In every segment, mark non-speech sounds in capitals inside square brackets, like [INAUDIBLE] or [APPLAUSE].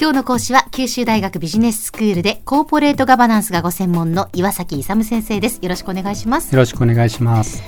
今日の講師は九州大学ビジネススクールでコーポレートガバナンスがご専門の岩崎勇先生です。よろしくお願いします。よろしくお願いします。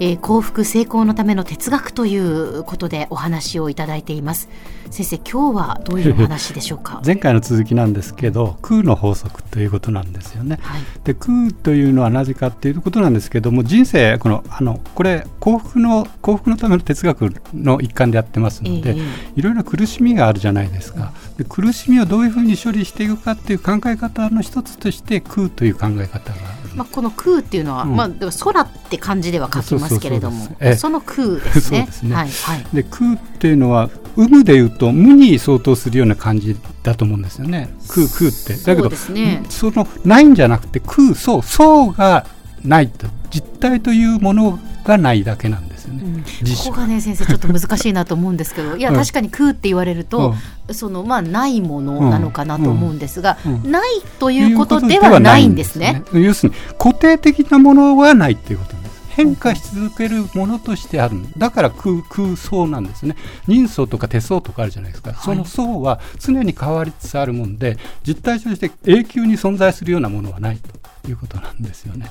えー、幸福成功のための哲学ということでお話をいただいています。先生今日はどういうお話でしょうか？[LAUGHS] 前回の続きなんですけど空の法則ということなんですよね、はい、で空というのはなぜかっていうことなんですけども人生このあのこれ幸福の幸福のための哲学の一環でやってますので、えー、いろいろな苦しみがあるじゃないですかで苦しみをどういうふうに処理していくかっていう考え方の一つとして空という考え方がまあ、この空っていうのは、うん、まあ、空って漢字では書きますけれどもその空ですね。[LAUGHS] で、ね。はいはい、で空っていうのは有無でいうと無に相当するような感じだと思うんですよね。空空って。だけどそ、ね,、のないんじゃなくて空そうそうがないと。実体というものがないだけなんですよね、うん、ここがね先生ちょっと難しいなと思うんですけどいや確かに空って言われると、うん、そのまあないものなのかなと思うんですが、うん、ないということではないんですね、ね、要するに固定的なものはないっていうことです変化し続けるものとしてある。だから空空想なんですね。人相とか手相とかあるじゃないですか、はい、その層は常に変わりつつあるもんで実体として永久に存在するようなものはないと。いうことなんですよね。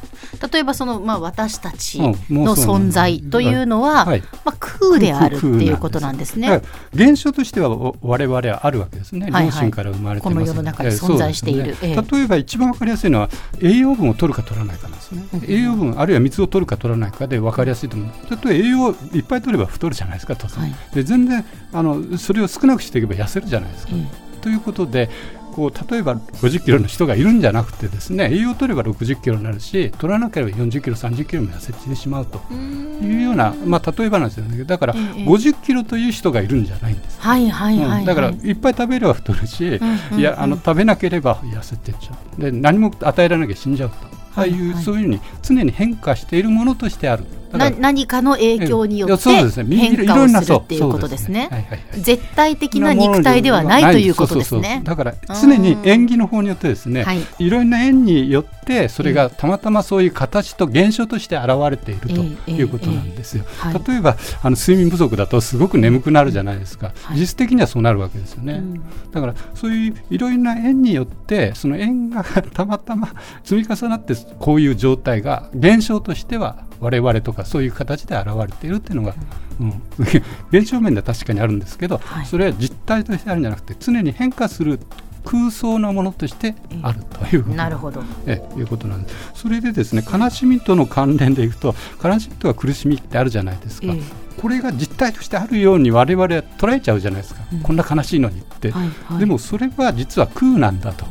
例えばそのまあ私たちの存在というのは、はい、まあ空であるっていうことなんですね。現象としては我々はあるわけですね。両親から生まれてこの世の中に存在している。ね、例えば一番わかりやすいのは栄養分を取るか取らないかなんですね。栄養分あるいは水を取るか取らないかでわかりやすいと思う。例えば栄養いっぱい取れば太るじゃないですか。はい、で全然あのそれを少なくしていけば痩せるじゃないですか。ということでこう例えば50キロの人がいるんじゃなくてですね栄養を取れば60キロになるし取らなければ40キロ30キロも痩せてしまうというようなまあ、例え話なんだけどだから50キロという人がいるんじゃないんです、はいはいはい、だからいっぱい食べれば太るし、いやあの食べなければ痩せてっちゃう。で何も与えられなきゃ死んじゃうと。ああいう、そういうふうに常に変化しているものとしてあるな何かの影響によって変化をするっていうことですね。絶対的な肉体ではないということですね。だから常に縁起の方によってですね、いろんな縁によってそれがたまたまそういう形と現象として現れているということなんですよ。例えばあの睡眠不足だとすごく眠くなるじゃないですか。実質的にはそうなるわけですよね。だからそういういろんな縁によってその縁がたまたま積み重なってこういう状態が現象としては我々とかそういう形で現れているっていうのが、うん、[LAUGHS] 現象面では確かにあるんですけど、はい、それは実態としてあるんじゃなくて常に変化する空想なものとしてあるということ、なるほど。えいうことなんです。それでですね悲しみとの関連でいくと悲しみとか苦しみってあるじゃないですか、え。これが実態としてあるように我々は捉えちゃうじゃないですか、うん、こんな悲しいのにって、はいはい、でもそれは実は空なんだと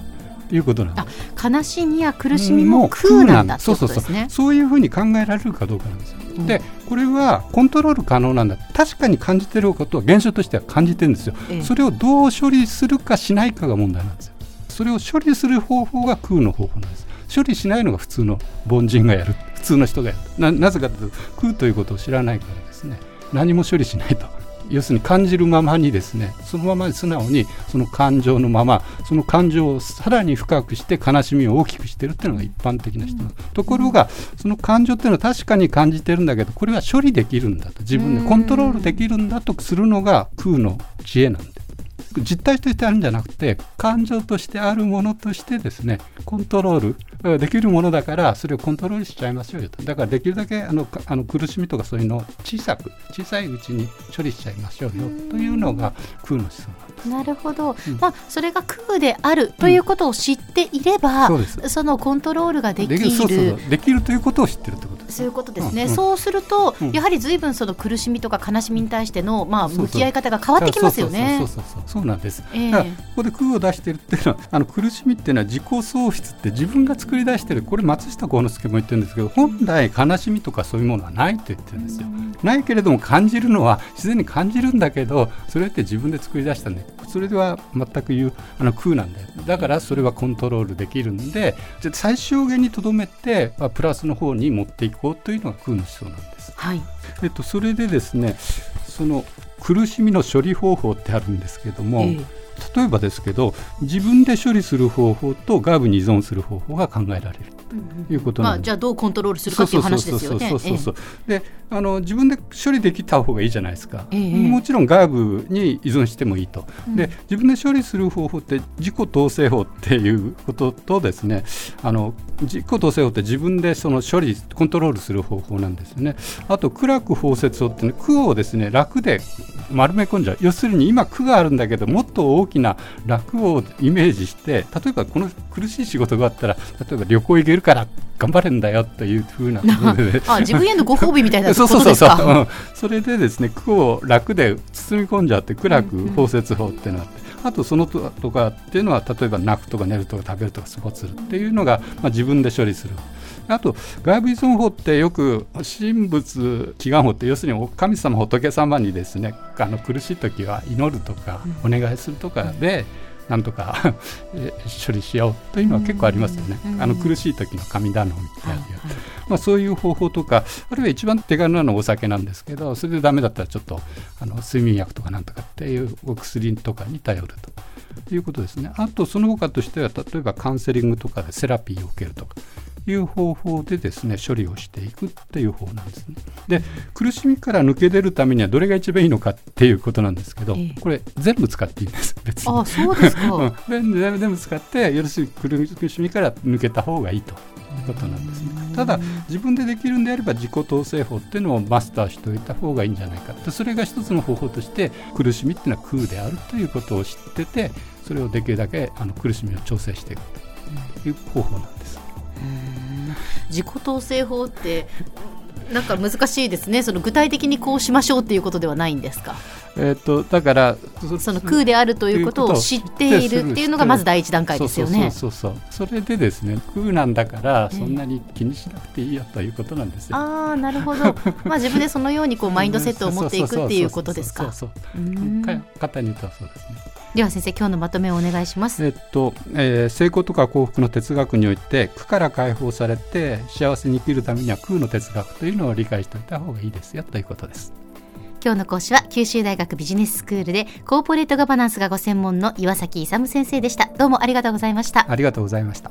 いうことなんです。悲しみや苦しみも空なんだ、そうそうそう。そういうふうに考えられるかどうかなんですよ。うん、でこれはコントロール可能なんだ。確かに感じてることは現象としては感じてるんですよ、ええ、それをどう処理するかしないかが問題なんですよ。それを処理する方法が空の方法なんです。処理しないのが普通の凡人がやる。普通の人がやる。ななぜかというと空ということを知らないからですね。何も処理しないと要するに感じるままにですねそのまま素直にその感情のままその感情をさらに深くして悲しみを大きくしてるっていうのが一般的な人、うん、ところがその感情っていうのは確かに感じてるんだけどこれは処理できるんだと自分でコントロールできるんだとするのが空の知恵なんで実体としてあるんじゃなくて感情としてあるものとしてですねコントロールできるものだからそれをコントロールしちゃいましょうよと。だからできるだけあのあの苦しみとかそういうのを小さく小さいうちに処理しちゃいましょうよというのが空の思想なるほど、うん、まあ、それが空であるということを知っていれば、うん、そそのコントロールができる。そうそう。できるということを知ってるってことそういうことですね、うんうん、そうすると、やはりずいぶんその苦しみとか悲しみに対しての、まあ、向き合い方が変わってきますよね。そうなんです、えー、ここで空を出しているっていうのはあの苦しみっていうのは自己喪失って自分が作り出してるこれ松下幸之助も言ってるんですけど本来悲しみとかそういうものはないと言ってるんですよ。ないけれども感じるのは自然に感じるんだけどそれって自分で作り出したんでそれでは全く言うあの空なんだよ。だからそれはコントロールできるんで最小限にとどめて、まあ、プラスの方に持っていこうというのが空の思想なんです。はいえっと、それでですねその苦しみの処理方法ってあるんですけども、えー例えばですけど自分で処理する方法と外部に依存する方法が考えられるということなんです、まあ、じゃあどうコントロールするかっていう話ですよね。そうそうそうであの自分で処理できた方がいいじゃないですか、えー、もちろん外部に依存してもいいと、うん、で自分で処理する方法って自己統制法っていうこととですねあの自己統制法って自分でその処理コントロールする方法なんですよね。あと苦楽包摂法って、ね、苦をですね楽で丸め込んじゃう。要するに今苦があるんだけどもっと大きな楽をイメージして例えばこの苦しい仕事があったら例えば旅行行けるから頑張れんだよというふうな [LAUGHS] あ自分へのご褒美みたいなそうそうそうそう、うん、それでですね苦を楽で包み込んじゃって苦楽包摂法っていうのがあって、あとそのとかっていうのは例えば泣くとか寝るとか食べるとかスポーツするっていうのが、まあ、自分で処理する。あと外部依存法ってよく神仏祈願法って要するに神様仏様にですねあの苦しい時は祈るとかお願いするとかで、なんとか [LAUGHS] 処理しようというのは結構ありますよね、あの苦しい時の神頼みみたいな、まあ、そういう方法とかあるいは一番手軽なのはお酒なんですけどそれでダメだったらちょっとあの睡眠薬とかなんとかっていうお薬とかに頼るということですね。あとその他としては例えばカウンセリングとかでセラピーを受けるとかいう方法でですね処理をしていくっていう方なんですね。で苦しみから抜け出るためにはどれが一番いいのかっていうことなんですけど、えこれ全部使っていいんです [LAUGHS] 別に。あそうですか、[LAUGHS] うん、全部使ってよろしい苦しみから抜けた方がいいと。いうことなんですねただ自分でできるんであれば自己統制法っていうのをマスターしておいた方がいいんじゃないかでそれが一つの方法として苦しみっていうのは空であるということを知っててそれをできるだけあの苦しみを調整していくという方法なんです。自己統制法ってなんか難しいですね、その具体的にこうしましょうっていうことではないんですか？えーと、だからその空であるということを知っているっていうのがまず第一段階ですよね。そうそうそれでですね空なんだからそんなに気にしなくていいよということなんですよ。ああなるほど。[LAUGHS] まあ自分でそのようにこうマインドセットを持っていくっていうことですか。そうそう簡に言うとそうですね。では先生今日のまとめをお願いします。えっと、えー、成功とか幸福の哲学において苦から解放されて幸せに生きるためには空の哲学というのを理解しておいた方がいいですよということです。今日の講師は九州大学ビジネススクールでコーポレートガバナンスがご専門の岩崎勇先生でした。どうもありがとうございました。ありがとうございました。